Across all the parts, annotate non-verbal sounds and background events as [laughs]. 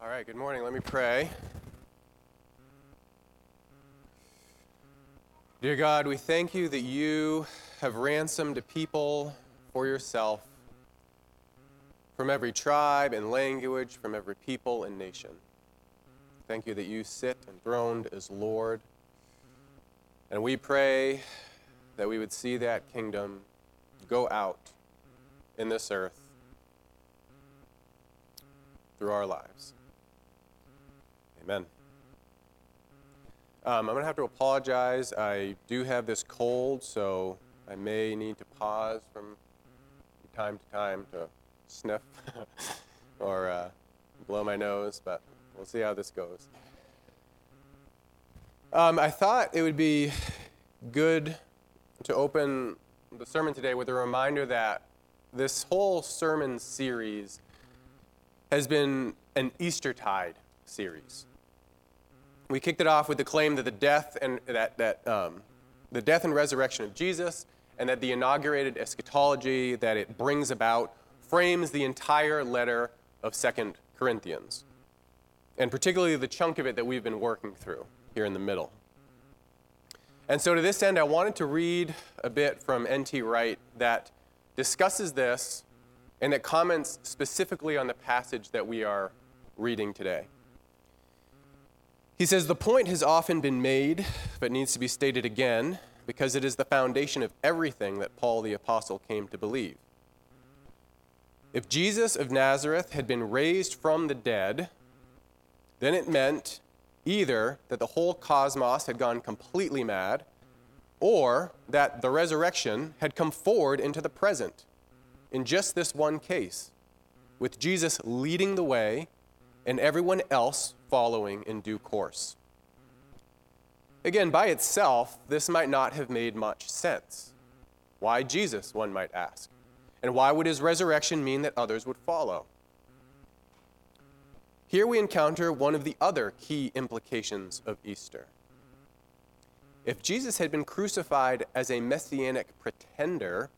All right, good morning. Let me pray. Dear God, we thank you that you have ransomed a people for yourself from every tribe and language, from every people and nation. Thank you that you sit enthroned as Lord. And we pray that we would see that kingdom go out in this earth through our lives. Amen. Um, I'm going to have to apologize. I do have this cold, so I may need to pause from time to time to sniff [laughs] or uh, blow my nose, but we'll see how this goes. Um, I thought it would be good to open the sermon today with a reminder that this whole sermon series has been an Eastertide series. We kicked it off with the claim that the death and that, that um, the death and resurrection of Jesus and that the inaugurated eschatology that it brings about frames the entire letter of Second Corinthians, and particularly the chunk of it that we've been working through here in the middle. And so, to this end, I wanted to read a bit from N.T. Wright that discusses this and that comments specifically on the passage that we are reading today. He says, The point has often been made, but needs to be stated again, because it is the foundation of everything that Paul the Apostle came to believe. If Jesus of Nazareth had been raised from the dead, then it meant either that the whole cosmos had gone completely mad, or that the resurrection had come forward into the present in just this one case, with Jesus leading the way and everyone else following in due course. Again, by itself, this might not have made much sense. Why Jesus, one might ask? And why would his resurrection mean that others would follow? Here we encounter one of the other key implications of Easter. If Jesus had been crucified as a messianic pretender,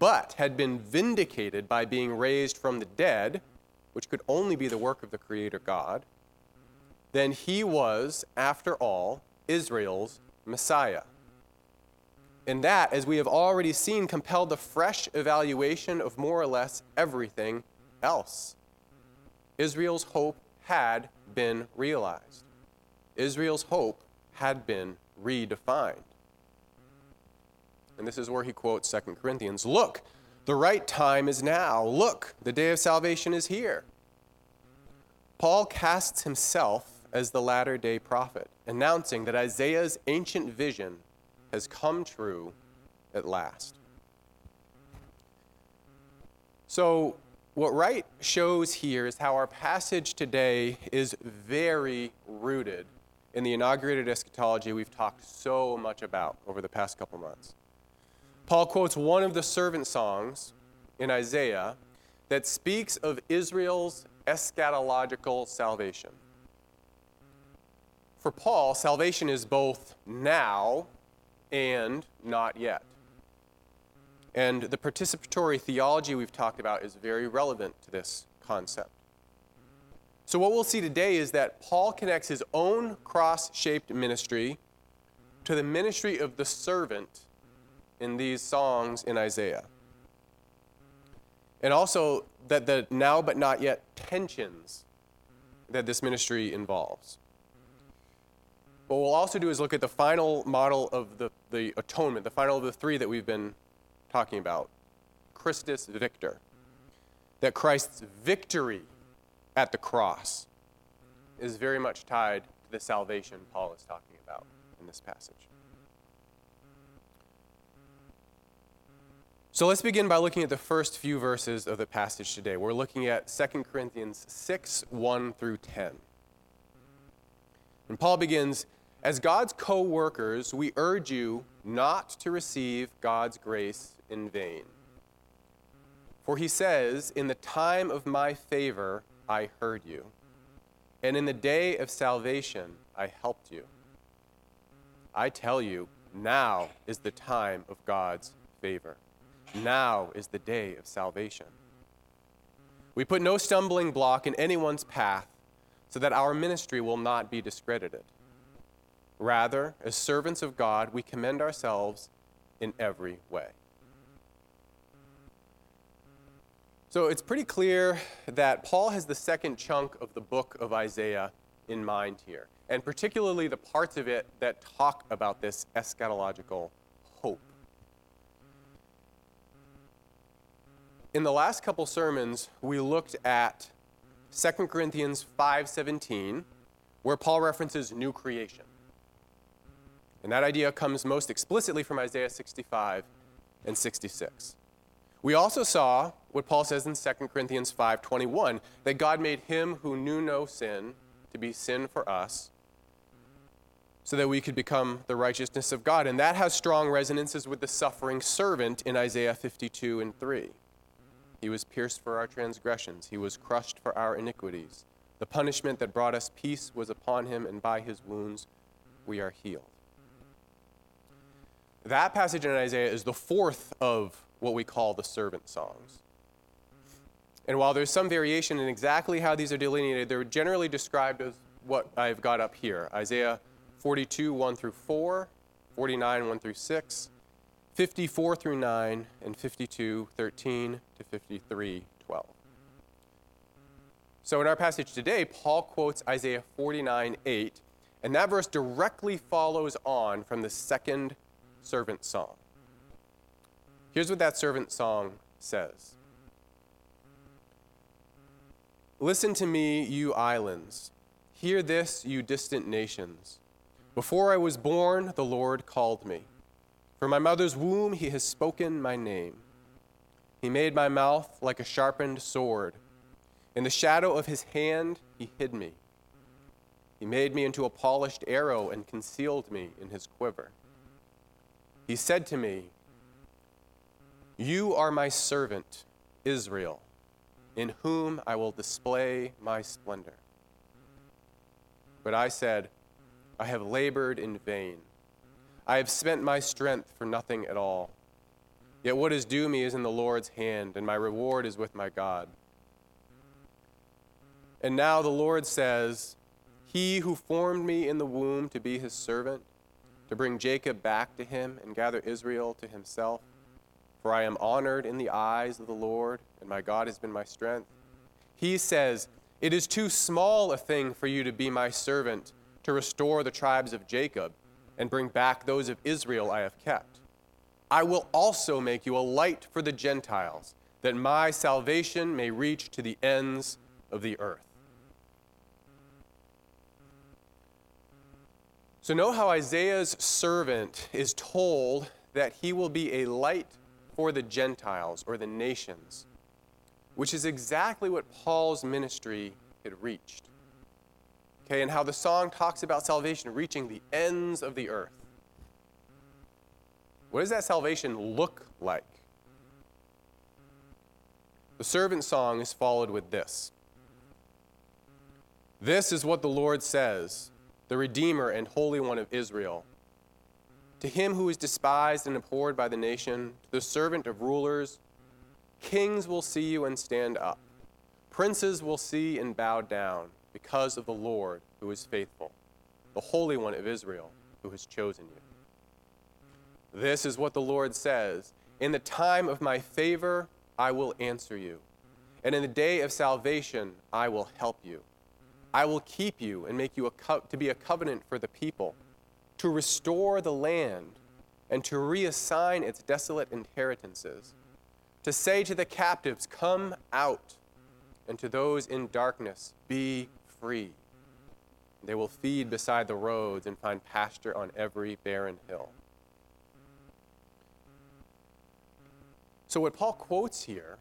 but had been vindicated by being raised from the dead, which could only be the work of the Creator God, then he was, after all, Israel's Messiah. And that, as we have already seen, compelled a fresh evaluation of more or less everything else. Israel's hope had been realized, Israel's hope had been redefined. And this is where he quotes 2 Corinthians Look, the right time is now. Look, the day of salvation is here. Paul casts himself as the latter day prophet, announcing that Isaiah's ancient vision has come true at last. So, what Wright shows here is how our passage today is very rooted in the inaugurated eschatology we've talked so much about over the past couple months. Paul quotes one of the servant songs in Isaiah that speaks of Israel's eschatological salvation. For Paul, salvation is both now and not yet. And the participatory theology we've talked about is very relevant to this concept. So, what we'll see today is that Paul connects his own cross shaped ministry to the ministry of the servant in these songs in Isaiah. And also that the now but not yet tensions that this ministry involves. What we'll also do is look at the final model of the, the atonement, the final of the three that we've been talking about Christus Victor. That Christ's victory at the cross is very much tied to the salvation Paul is talking about in this passage. So let's begin by looking at the first few verses of the passage today. We're looking at 2 Corinthians 6 1 through 10. And Paul begins As God's co workers, we urge you not to receive God's grace in vain. For he says, In the time of my favor, I heard you, and in the day of salvation, I helped you. I tell you, now is the time of God's favor. Now is the day of salvation. We put no stumbling block in anyone's path so that our ministry will not be discredited. Rather, as servants of God, we commend ourselves in every way. So it's pretty clear that Paul has the second chunk of the book of Isaiah in mind here, and particularly the parts of it that talk about this eschatological hope. In the last couple sermons, we looked at 2 Corinthians 5:17, where Paul references new creation. And that idea comes most explicitly from Isaiah 65 and 66. We also saw what Paul says in 2 Corinthians 5:21 that God made him who knew no sin to be sin for us so that we could become the righteousness of God. And that has strong resonances with the suffering servant in Isaiah 52 and 3. He was pierced for our transgressions, he was crushed for our iniquities. The punishment that brought us peace was upon him, and by his wounds we are healed. That passage in Isaiah is the fourth of what we call the servant songs. And while there's some variation in exactly how these are delineated, they're generally described as what I've got up here Isaiah 42, 1 through 4, 49, 1 through 6, 54 through 9, and 52, 13 to 53, 12. So in our passage today, Paul quotes Isaiah 49, 8, and that verse directly follows on from the second servant song. Here's what that servant song says Listen to me, you islands. Hear this, you distant nations. Before I was born, the Lord called me. From my mother's womb, he has spoken my name. He made my mouth like a sharpened sword. In the shadow of his hand, he hid me. He made me into a polished arrow and concealed me in his quiver. He said to me, You are my servant, Israel, in whom I will display my splendor. But I said, I have labored in vain. I have spent my strength for nothing at all. Yet what is due me is in the Lord's hand, and my reward is with my God. And now the Lord says, He who formed me in the womb to be his servant, to bring Jacob back to him and gather Israel to himself. For I am honored in the eyes of the Lord, and my God has been my strength. He says, It is too small a thing for you to be my servant, to restore the tribes of Jacob and bring back those of Israel I have kept. I will also make you a light for the Gentiles, that my salvation may reach to the ends of the earth. So, know how Isaiah's servant is told that he will be a light for the Gentiles or the nations, which is exactly what Paul's ministry had reached. Okay, and how the song talks about salvation reaching the ends of the earth. What does that salvation look like? The servant song is followed with this This is what the Lord says the Redeemer and Holy One of Israel. To him who is despised and abhorred by the nation, to the servant of rulers, kings will see you and stand up. Princes will see and bow down because of the Lord who is faithful, the Holy One of Israel who has chosen you. This is what the Lord says In the time of my favor, I will answer you, and in the day of salvation, I will help you. I will keep you and make you a co- to be a covenant for the people, to restore the land and to reassign its desolate inheritances, to say to the captives, Come out, and to those in darkness, Be free. They will feed beside the roads and find pasture on every barren hill. So, what Paul quotes here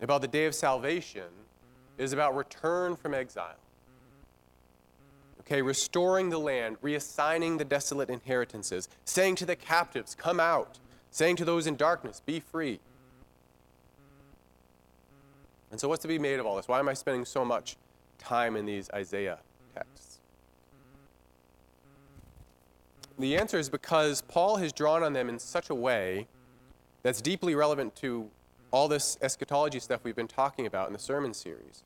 about the day of salvation is about return from exile. Okay, restoring the land, reassigning the desolate inheritances, saying to the captives, Come out, saying to those in darkness, Be free. And so, what's to be made of all this? Why am I spending so much time in these Isaiah texts? The answer is because Paul has drawn on them in such a way that's deeply relevant to all this eschatology stuff we've been talking about in the sermon series.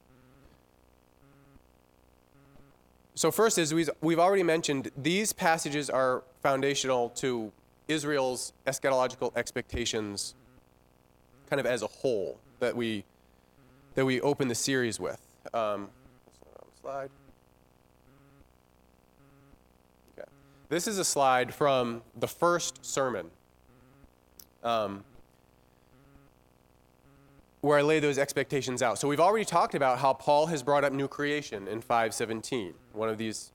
so first is we've, we've already mentioned these passages are foundational to Israel's eschatological expectations kind of as a whole that we that we open the series with. Um, slide. Okay. This is a slide from the first sermon. Um, where I lay those expectations out. So we've already talked about how Paul has brought up new creation in 517, one of these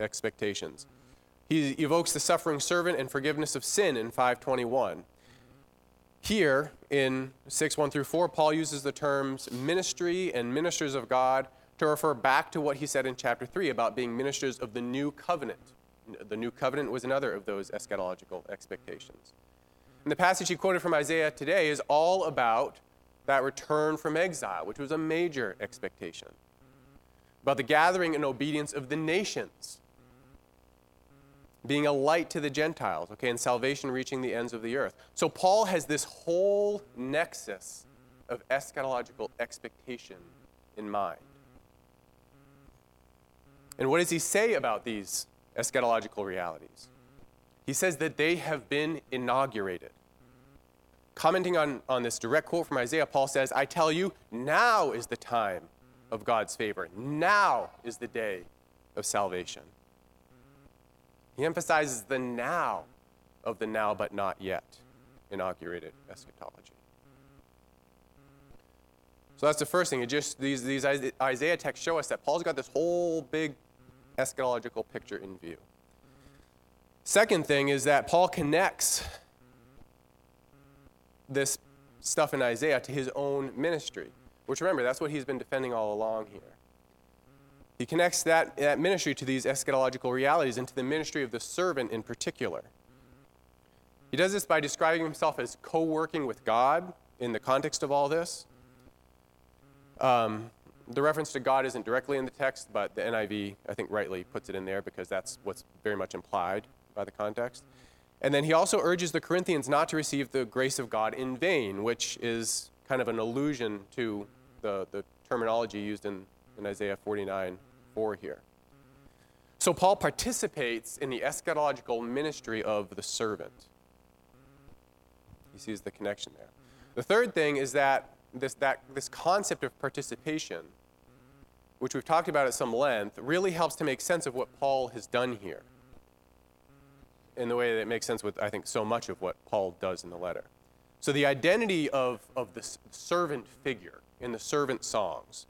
expectations. He evokes the suffering servant and forgiveness of sin in 521. Here in 6 1 through 4, Paul uses the terms ministry and ministers of God to refer back to what he said in chapter 3 about being ministers of the new covenant. The new covenant was another of those eschatological expectations. And the passage he quoted from Isaiah today is all about that return from exile, which was a major expectation, about the gathering and obedience of the nations, being a light to the Gentiles, okay, and salvation reaching the ends of the earth. So Paul has this whole nexus of eschatological expectation in mind. And what does he say about these eschatological realities? He says that they have been inaugurated. Commenting on, on this direct quote from Isaiah, Paul says, I tell you, now is the time of God's favor. Now is the day of salvation. He emphasizes the now of the now but not yet inaugurated eschatology. So that's the first thing. It just these, these Isaiah texts show us that Paul's got this whole big eschatological picture in view. Second thing is that Paul connects this stuff in Isaiah to his own ministry, which remember, that's what he's been defending all along here. He connects that, that ministry to these eschatological realities and to the ministry of the servant in particular. He does this by describing himself as co working with God in the context of all this. Um, the reference to God isn't directly in the text, but the NIV, I think, rightly puts it in there because that's what's very much implied by the context. And then he also urges the Corinthians not to receive the grace of God in vain, which is kind of an allusion to the, the terminology used in, in Isaiah 49 4 here. So Paul participates in the eschatological ministry of the servant. He sees the connection there. The third thing is that this, that this concept of participation, which we've talked about at some length, really helps to make sense of what Paul has done here in the way that it makes sense with, I think, so much of what Paul does in the letter. So the identity of, of the servant figure in the servant songs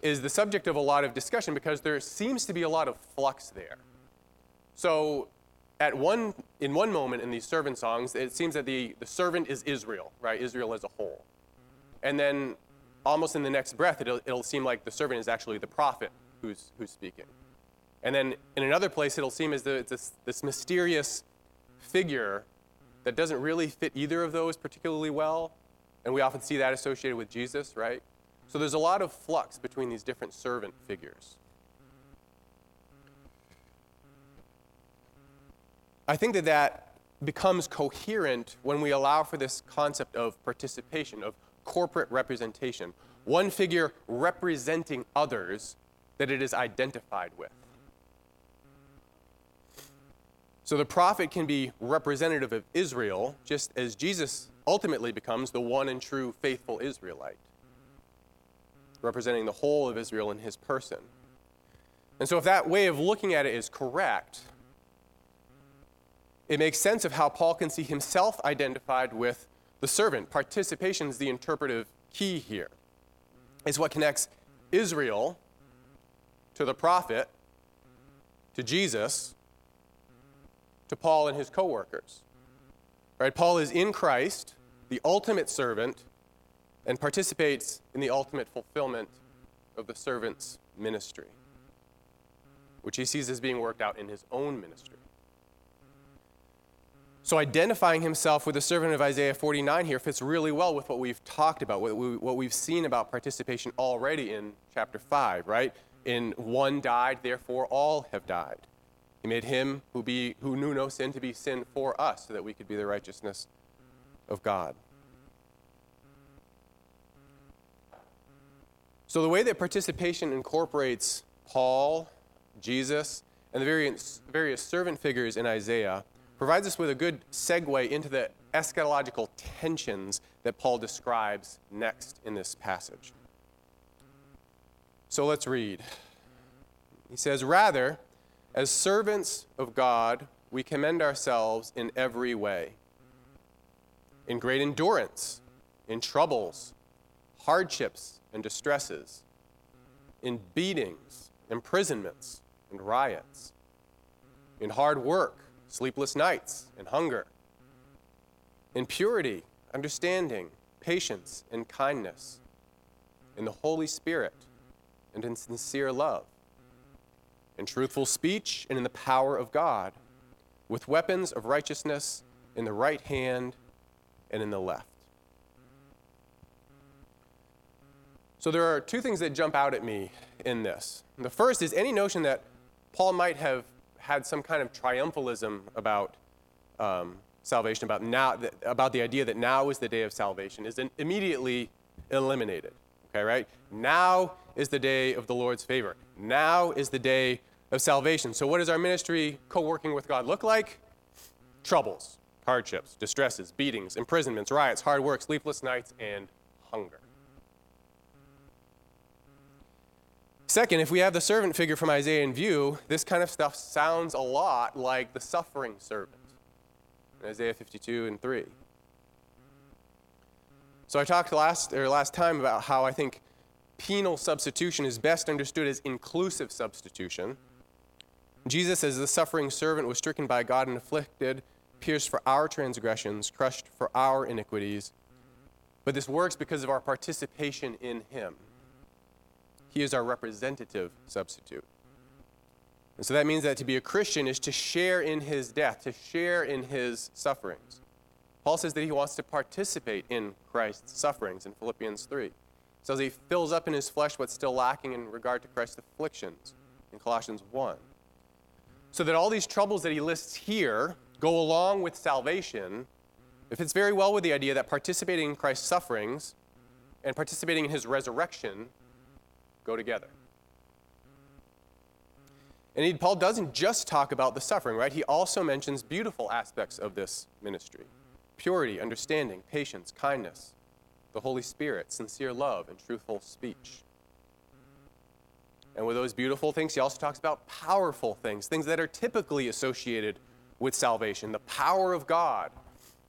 is the subject of a lot of discussion because there seems to be a lot of flux there. So at one, in one moment in these servant songs, it seems that the, the servant is Israel, right? Israel as a whole. And then almost in the next breath, it'll, it'll seem like the servant is actually the prophet who's, who's speaking. And then in another place, it'll seem as though it's this, this mysterious figure that doesn't really fit either of those particularly well. And we often see that associated with Jesus, right? So there's a lot of flux between these different servant figures. I think that that becomes coherent when we allow for this concept of participation, of corporate representation. One figure representing others that it is identified with. So the prophet can be representative of Israel, just as Jesus ultimately becomes the one and true faithful Israelite, representing the whole of Israel in his person. And so, if that way of looking at it is correct, it makes sense of how Paul can see himself identified with the servant. Participation is the interpretive key here. It's what connects Israel to the prophet, to Jesus, to Paul and his co-workers. Right? Paul is in Christ, the ultimate servant, and participates in the ultimate fulfillment of the servant's ministry, which he sees as being worked out in his own ministry. So, identifying himself with the servant of Isaiah 49 here fits really well with what we've talked about, what, we, have seen about participation already in chapter 5, right? In one died, therefore all have died. He made him who, be, who knew no sin to be sin for us so that we could be the righteousness of God. So, the way that participation incorporates Paul Jesus, and the various, various servant figures in Isaiah provides us with a good segue into the eschatological tensions that Paul describes next in this passage. So let's read. He says, Rather, as servants of God, we commend ourselves in every way, in great endurance, in troubles, hardships, and distresses, in beatings, imprisonments, and riots, in hard work, sleepless nights, and hunger, in purity, understanding, patience, and kindness, in the Holy Spirit, and in sincere love, in truthful speech, and in the power of God, with weapons of righteousness in the right hand and in the left. So there are two things that jump out at me in this. The first is any notion that Paul might have had some kind of triumphalism about um, salvation, about, now, about the idea that now is the day of salvation, is immediately eliminated. Okay, right? Now is the day of the Lord's favor. Now is the day of salvation. So, what does our ministry co working with God look like? Troubles, hardships, distresses, beatings, imprisonments, riots, hard work, sleepless nights, and hunger. Second, if we have the servant figure from Isaiah in view, this kind of stuff sounds a lot like the suffering servant in Isaiah 52 and 3. So I talked last or last time about how I think penal substitution is best understood as inclusive substitution. Jesus, as the suffering servant, was stricken by God and afflicted, pierced for our transgressions, crushed for our iniquities. But this works because of our participation in him. He is our representative substitute. And so that means that to be a Christian is to share in his death, to share in his sufferings. Paul says that he wants to participate in Christ's sufferings in Philippians 3. He says he fills up in his flesh what's still lacking in regard to Christ's afflictions in Colossians 1. So that all these troubles that he lists here go along with salvation, it fits very well with the idea that participating in Christ's sufferings and participating in his resurrection go together. And Paul doesn't just talk about the suffering, right? He also mentions beautiful aspects of this ministry purity, understanding, patience, kindness, the Holy Spirit, sincere love, and truthful speech. And with those beautiful things, he also talks about powerful things, things that are typically associated with salvation, the power of God,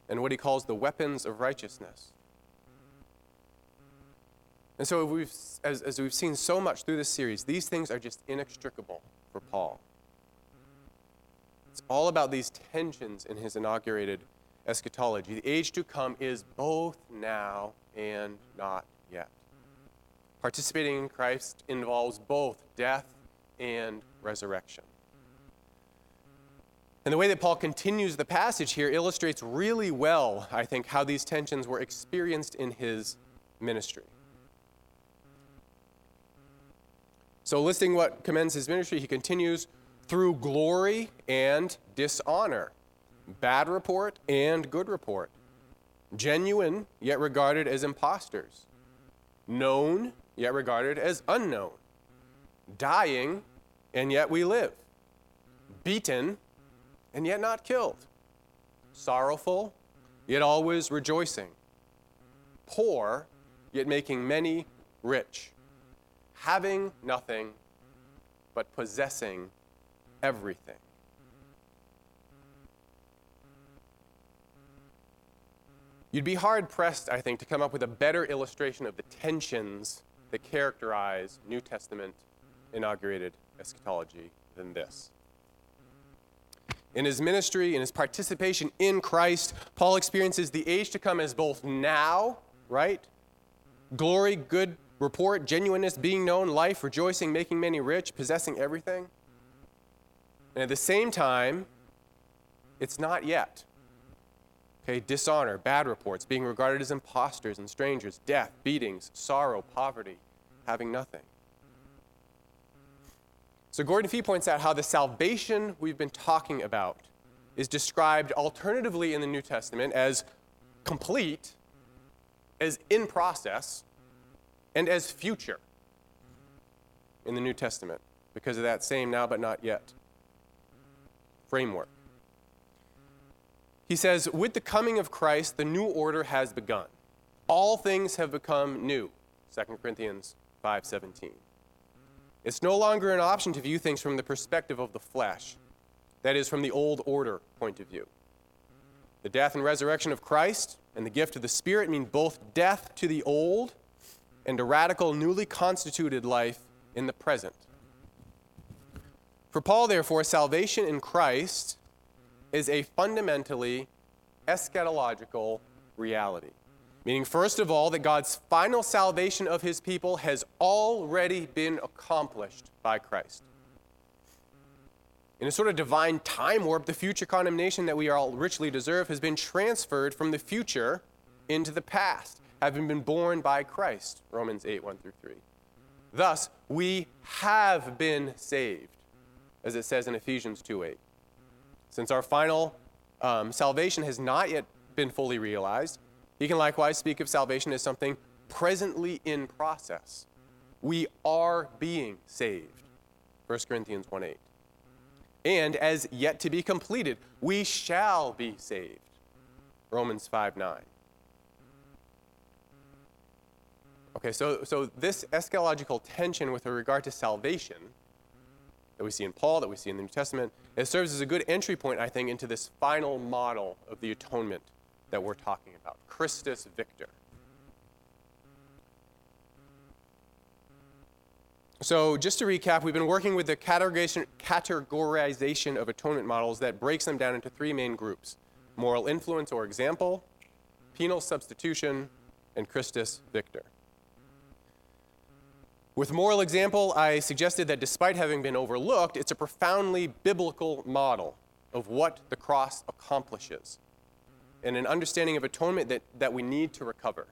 and what he calls the weapons of righteousness. And so, we've, as, as we've seen so much through this series, these things are just inextricable for Paul. It's all about these tensions in his inaugurated eschatology. The age to come is both now and not yet. Participating in Christ involves both death and resurrection. And the way that Paul continues the passage here illustrates really well, I think, how these tensions were experienced in his ministry. So, listing what commends his ministry, he continues through glory and dishonor, bad report and good report, genuine yet regarded as impostors, known yet regarded as unknown, dying and yet we live, beaten and yet not killed, sorrowful yet always rejoicing, poor yet making many rich having nothing, but possessing everything. You'd be hard pressed, I think, to come up with a better illustration of the tensions that characterize New Testament inaugurated eschatology than this. In his ministry, in his participation in Christ, Paul experiences the age to come as both now, right? Glory, good report, genuineness, being known, life, rejoicing, making many rich, possessing everything. And at the same time, it's not yet. Okay, dishonor, bad reports, being regarded as impostors and strangers, death, beatings, sorrow, poverty, having nothing. So Gordon Fee points out how the salvation we've been talking about is described alternatively in the New Testament as complete, as in process, and as future in the New Testament. because of that same now but not yet framework. He says, With the coming of Christ, the new order has begun. All things have become new. 2 Corinthians 5:17. It's no longer an option to view things from the perspective of the flesh, that is, from the old order point of view. The death and resurrection of Christ and the gift of the Spirit mean both death to the old and a radical, newly constituted life in the present. For Paul, therefore, salvation in Christ is a fundamentally eschatological reality. Meaning, first of all, that God's final salvation of his people has already been accomplished by Christ. In a sort of divine time warp, the future condemnation that we all richly deserve has been transferred from the future into the past, having been borne by Christ. Romans 8, 1 through 3. Thus, we have been saved, as it says in Ephesians 2, 8. Since our final um, salvation has not yet been fully realized, he can likewise speak of salvation as something presently in process. We are being saved. 1 Corinthians 1 8. And as yet to be completed, we shall be saved. Romans 5 9. Okay, so, so this eschatological tension with regard to salvation that we see in Paul, that we see in the New Testament, it serves as a good entry point, I think, into this final model of the atonement that we're talking about Christus Victor. So, just to recap, we've been working with the categorization of atonement models that breaks them down into three main groups moral influence or example, penal substitution, and Christus Victor. With moral example, I suggested that despite having been overlooked, it's a profoundly biblical model of what the cross accomplishes and an understanding of atonement that, that we need to recover.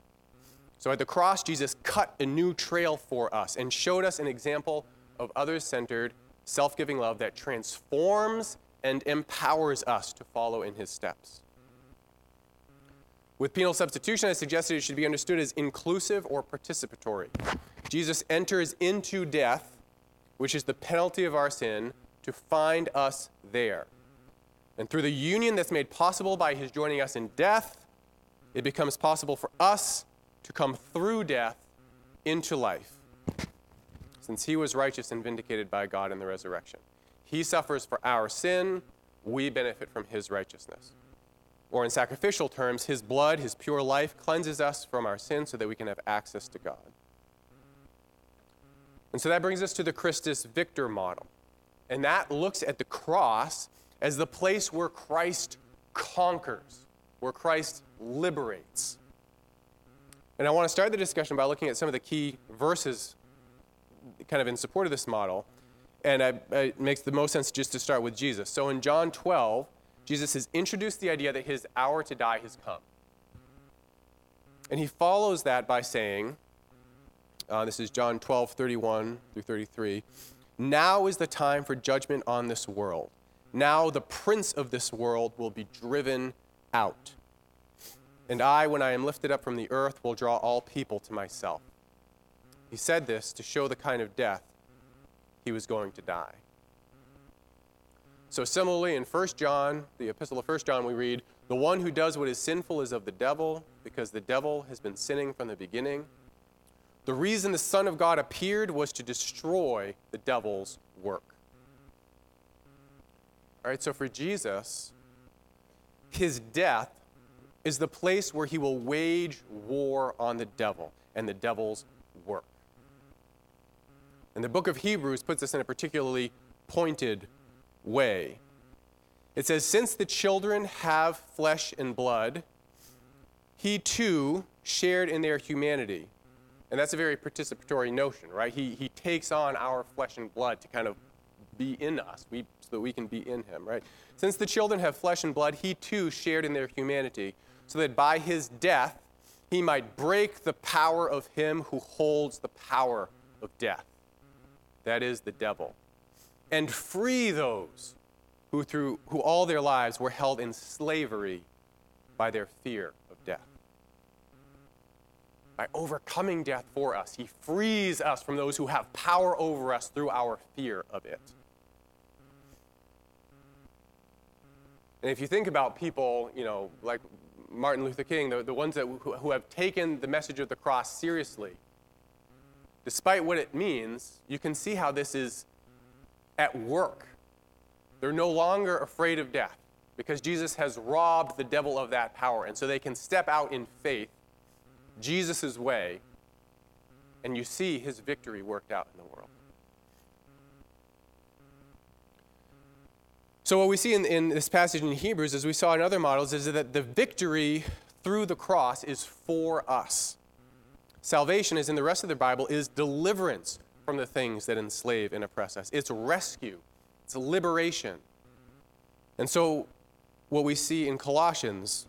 So at the cross, Jesus cut a new trail for us and showed us an example of others centered, self giving love that transforms and empowers us to follow in his steps. With penal substitution, I suggested it should be understood as inclusive or participatory. Jesus enters into death, which is the penalty of our sin, to find us there. And through the union that's made possible by his joining us in death, it becomes possible for us to come through death into life. Since he was righteous and vindicated by God in the resurrection, he suffers for our sin, we benefit from his righteousness. Or in sacrificial terms, his blood, his pure life, cleanses us from our sin so that we can have access to God. And so that brings us to the Christus Victor model. And that looks at the cross as the place where Christ conquers, where Christ liberates. And I want to start the discussion by looking at some of the key verses kind of in support of this model. And it makes the most sense just to start with Jesus. So in John 12, Jesus has introduced the idea that his hour to die has come. And he follows that by saying, uh, this is John 12, 31 through 33. Now is the time for judgment on this world. Now the prince of this world will be driven out. And I, when I am lifted up from the earth, will draw all people to myself. He said this to show the kind of death he was going to die. So, similarly, in 1 John, the epistle of 1 John, we read, The one who does what is sinful is of the devil, because the devil has been sinning from the beginning. The reason the Son of God appeared was to destroy the devil's work. All right, so for Jesus, his death is the place where he will wage war on the devil and the devil's work. And the book of Hebrews puts this in a particularly pointed way. It says, Since the children have flesh and blood, he too shared in their humanity. And that's a very participatory notion, right? He, he takes on our flesh and blood to kind of be in us we, so that we can be in him, right? Since the children have flesh and blood, he too shared in their humanity, so that by his death he might break the power of him who holds the power of death. That is the devil and free those who, through, who all their lives were held in slavery by their fear. By overcoming death for us. He frees us from those who have power over us through our fear of it. And if you think about people, you know, like Martin Luther King, the, the ones that, who, who have taken the message of the cross seriously, despite what it means, you can see how this is at work. They're no longer afraid of death because Jesus has robbed the devil of that power. And so they can step out in faith, Jesus' way, and you see his victory worked out in the world. So, what we see in, in this passage in Hebrews, as we saw in other models, is that the victory through the cross is for us. Salvation, as in the rest of the Bible, is deliverance from the things that enslave and oppress us. It's rescue, it's liberation. And so, what we see in Colossians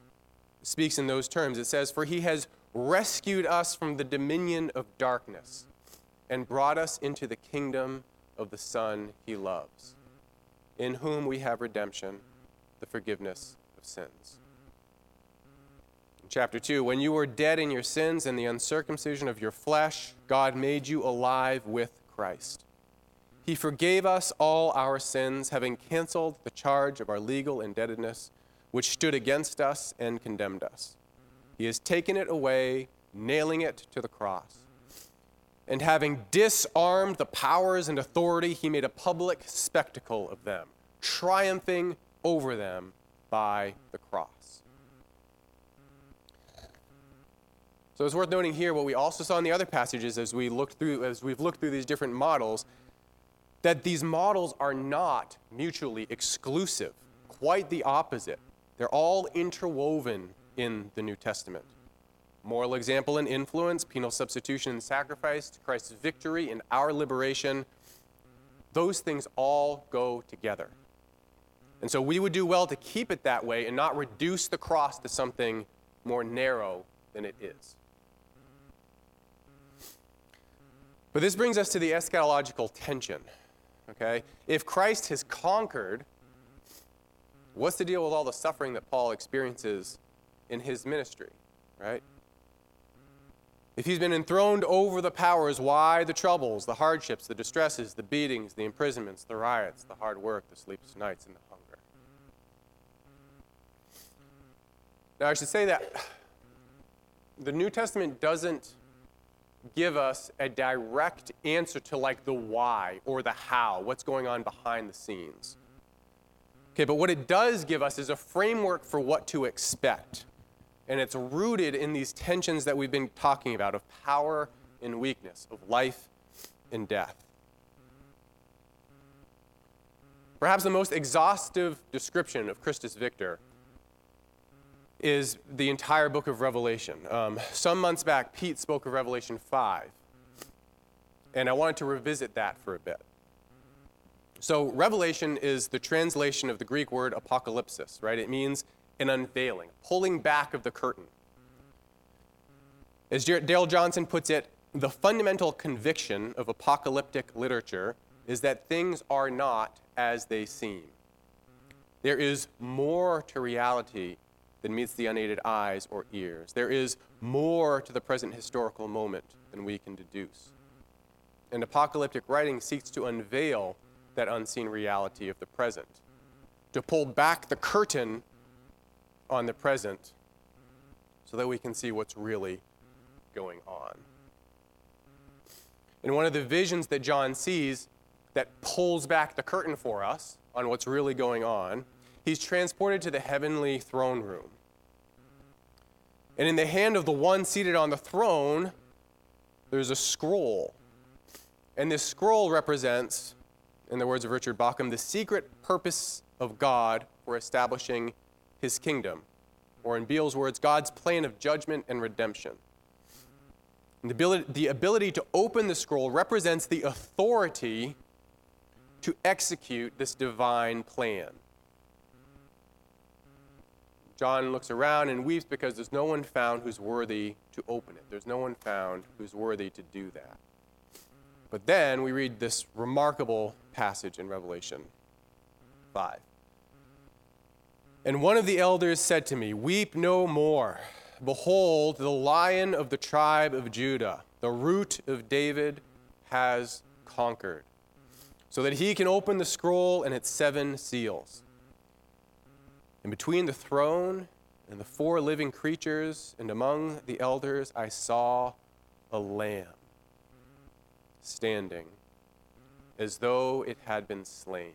speaks in those terms. It says, For he has rescued us from the dominion of darkness and brought us into the kingdom of the Son he loves in whom we have redemption, the forgiveness of sins. In chapter 2, when you were dead in your sins and the uncircumcision of your flesh, God made you alive with Christ. He forgave us all our sins, having canceled the charge of our legal indebtedness, which stood against us and condemned us. He has taken it away, nailing it to the cross. And having disarmed the powers and authority, he made a public spectacle of them, triumphing over them by the cross. So it's worth noting here what we also saw in the other passages as we looked through as we've looked through these different models that these models are not mutually exclusive. Quite the opposite. They're all interwoven in the New Testament moral example and influence, penal substitution and sacrifice, Christ's victory and our liberation, those things all go together. And so we would do well to keep it that way and not reduce the cross to something more narrow than it is. But this brings us to the eschatological tension. Okay? If Christ has conquered, what's the deal with all the suffering that Paul experiences in his ministry, right? If he's been enthroned over the powers, why the troubles, the hardships, the distresses, the beatings, the imprisonments, the riots, the hard work, the sleepless nights, and the hunger? Now, I should say that the New Testament doesn't give us a direct answer to like the why or the how, what's going on behind the scenes. Okay, but what it does give us is a framework for what to expect. And it's rooted in these tensions that we've been talking about of power and weakness, of life and death. Perhaps the most exhaustive description of Christus Victor is the entire book of Revelation. Um, some months back, Pete spoke of Revelation 5, and I wanted to revisit that for a bit. So, Revelation is the translation of the Greek word apocalypsis, right? It means an unveiling, pulling back of the curtain. As Darrell Johnson puts it, the fundamental conviction of apocalyptic literature is that things are not as they seem. There is more to reality than meets the unaided eyes or ears. There is more to the present historical moment than we can deduce. And apocalyptic writing seeks to unveil that unseen reality of the present, to pull back the curtain on the present so that we can see what's really going on. And one of the visions that John sees that pulls back the curtain for us on what's really going on, he's transported to the heavenly throne room. And in the hand of the one seated on the throne, there's a scroll. And this scroll represents, in the words of Richard Bauckham, the secret purpose of God for establishing his kingdom, or in Beale's words, God's plan of judgment and redemption. And the, ability, the ability to open the scroll represents the authority to execute this divine plan. John looks around and weeps because there's no one found who's worthy to open it. There's no one found who's worthy to do that. But then we read this remarkable passage in Revelation 5. And one of the elders said to me, Weep no more. Behold, the lion of the tribe of Judah, the root of David, has conquered, so that he can open the scroll and its seven seals. And between the throne and the four living creatures and among the elders, I saw a lamb standing as though it had been slain,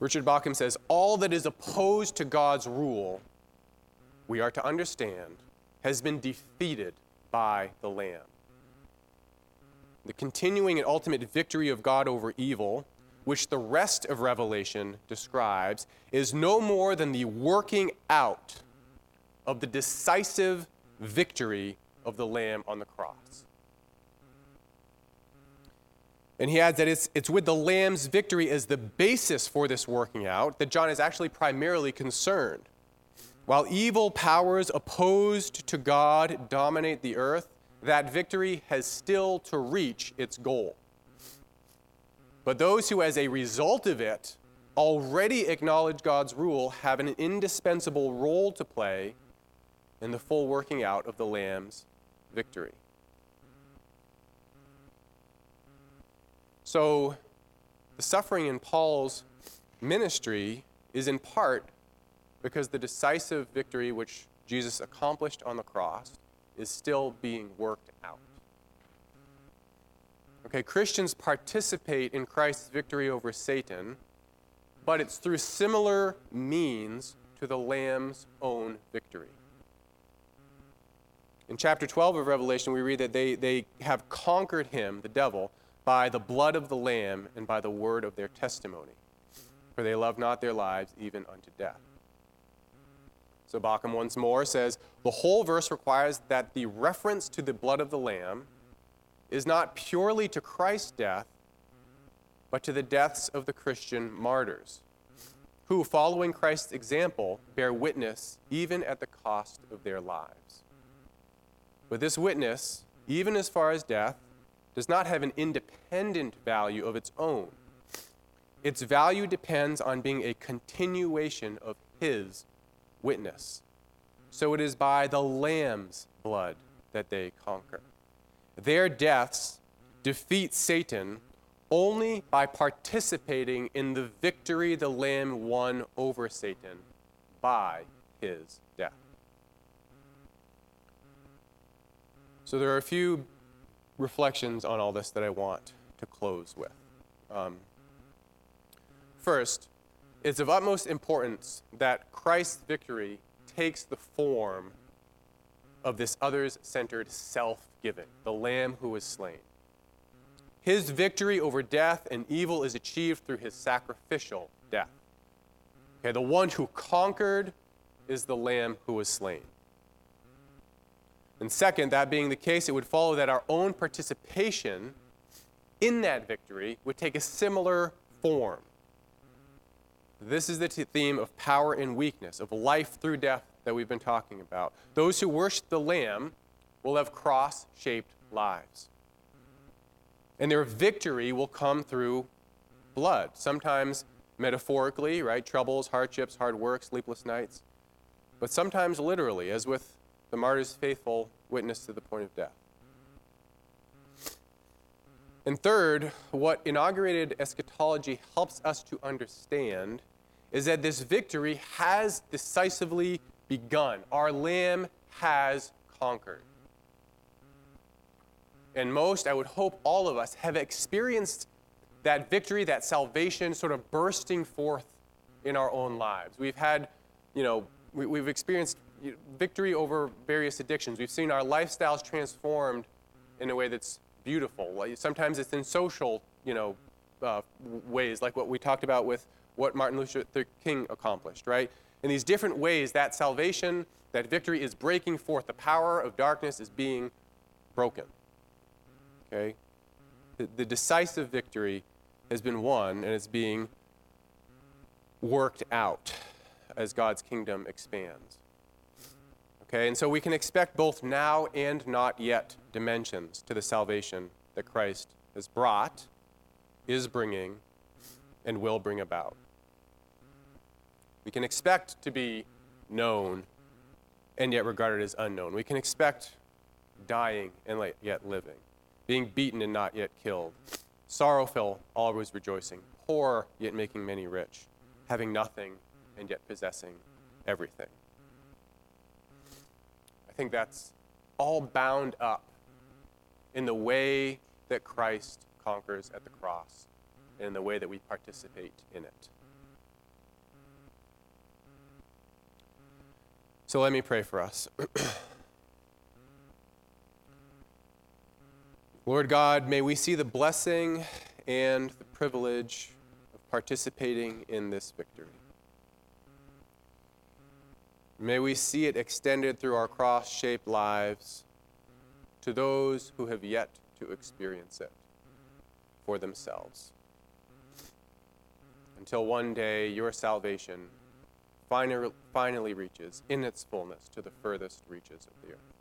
Richard Bauckham says all that is opposed to God's rule, we are to understand, has been defeated by the Lamb. The continuing and ultimate victory of God over evil, which the rest of Revelation describes, is no more than the working out of the decisive victory of the Lamb on the cross. And he adds that it's, it's with the Lamb's victory as the basis for this working out that John is actually primarily concerned. While evil powers opposed to God dominate the earth, that victory has still to reach its goal. But those who, as a result of it, already acknowledge God's rule have an indispensable role to play in the full working out of the Lamb's victory. So, the suffering in Paul's ministry is in part because the decisive victory which Jesus accomplished on the cross is still being worked out. Okay, Christians participate in Christ's victory over Satan, but it's through similar means to the Lamb's own victory. In chapter 12 of Revelation, we read that they, they have conquered him, the devil, by the blood of the Lamb and by the word of their testimony. For they love not their lives even unto death. So Bauckham once more says the whole verse requires that the reference to the blood of the Lamb is not purely to Christ's death, but to the deaths of the Christian martyrs, who, following Christ's example, bear witness even at the cost of their lives. But this witness, even as far as death, does not have an independent value of its own. Its value depends on being a continuation of His witness. So it is by the Lamb's blood that they conquer. Their deaths defeat Satan only by participating in the victory the Lamb won over Satan by his death. So there are a few reflections on all this that I want to close with. Um, first, it's of utmost importance that Christ's victory takes the form of this others centered self giving, the Lamb who was slain. His victory over death and evil is achieved through his sacrificial death. Okay, the one who conquered is the Lamb who was slain. And second, that being the case, it would follow that our own participation in that victory would take a similar form. This is the t- theme of power and weakness, of life through death that we've been talking about. Those who worship the Lamb will have cross shaped lives. And their victory will come through blood, sometimes metaphorically, right? Troubles, hardships, hard work, sleepless nights, but sometimes literally, as with the martyr's faithful witness to the point of death. And third, what inaugurated eschatology helps us to understand is that this victory has decisively begun. Our Lamb has conquered. and most, I would hope all of us, have experienced that victory, that salvation sort of bursting forth in our own lives. We've had, you know, we, we've experienced victory over various addictions. We've seen our lifestyles transformed in a way that's beautiful. Like, Sometimes it's in social, you know, uh, ways, like what we talked about with what Martin Luther King accomplished, right? In these different ways, that salvation, that victory is breaking forth. The power of darkness is being broken. Okay? The, the decisive victory has been won and it's being worked out as God's kingdom expands. Okay, and so we can expect both now and not yet dimensions to the salvation that Christ has brought, is bringing, and will bring about. We can expect to be known and yet regarded as unknown. We can expect dying and yet living, being beaten and not yet killed, sorrowful, always rejoicing, poor, yet making many rich, having nothing and yet possessing everything. I think that's all bound up in the way that Christ conquers at the cross and in the way that we participate in it. So let me pray for us. [clears throat] Lord God, may we see the blessing and the privilege of participating in this victory. May we see it extended through our cross shaped lives to those who have yet to experience it for themselves. Until one day your salvation finally, reaches in its fullness to the furthest reaches of the earth.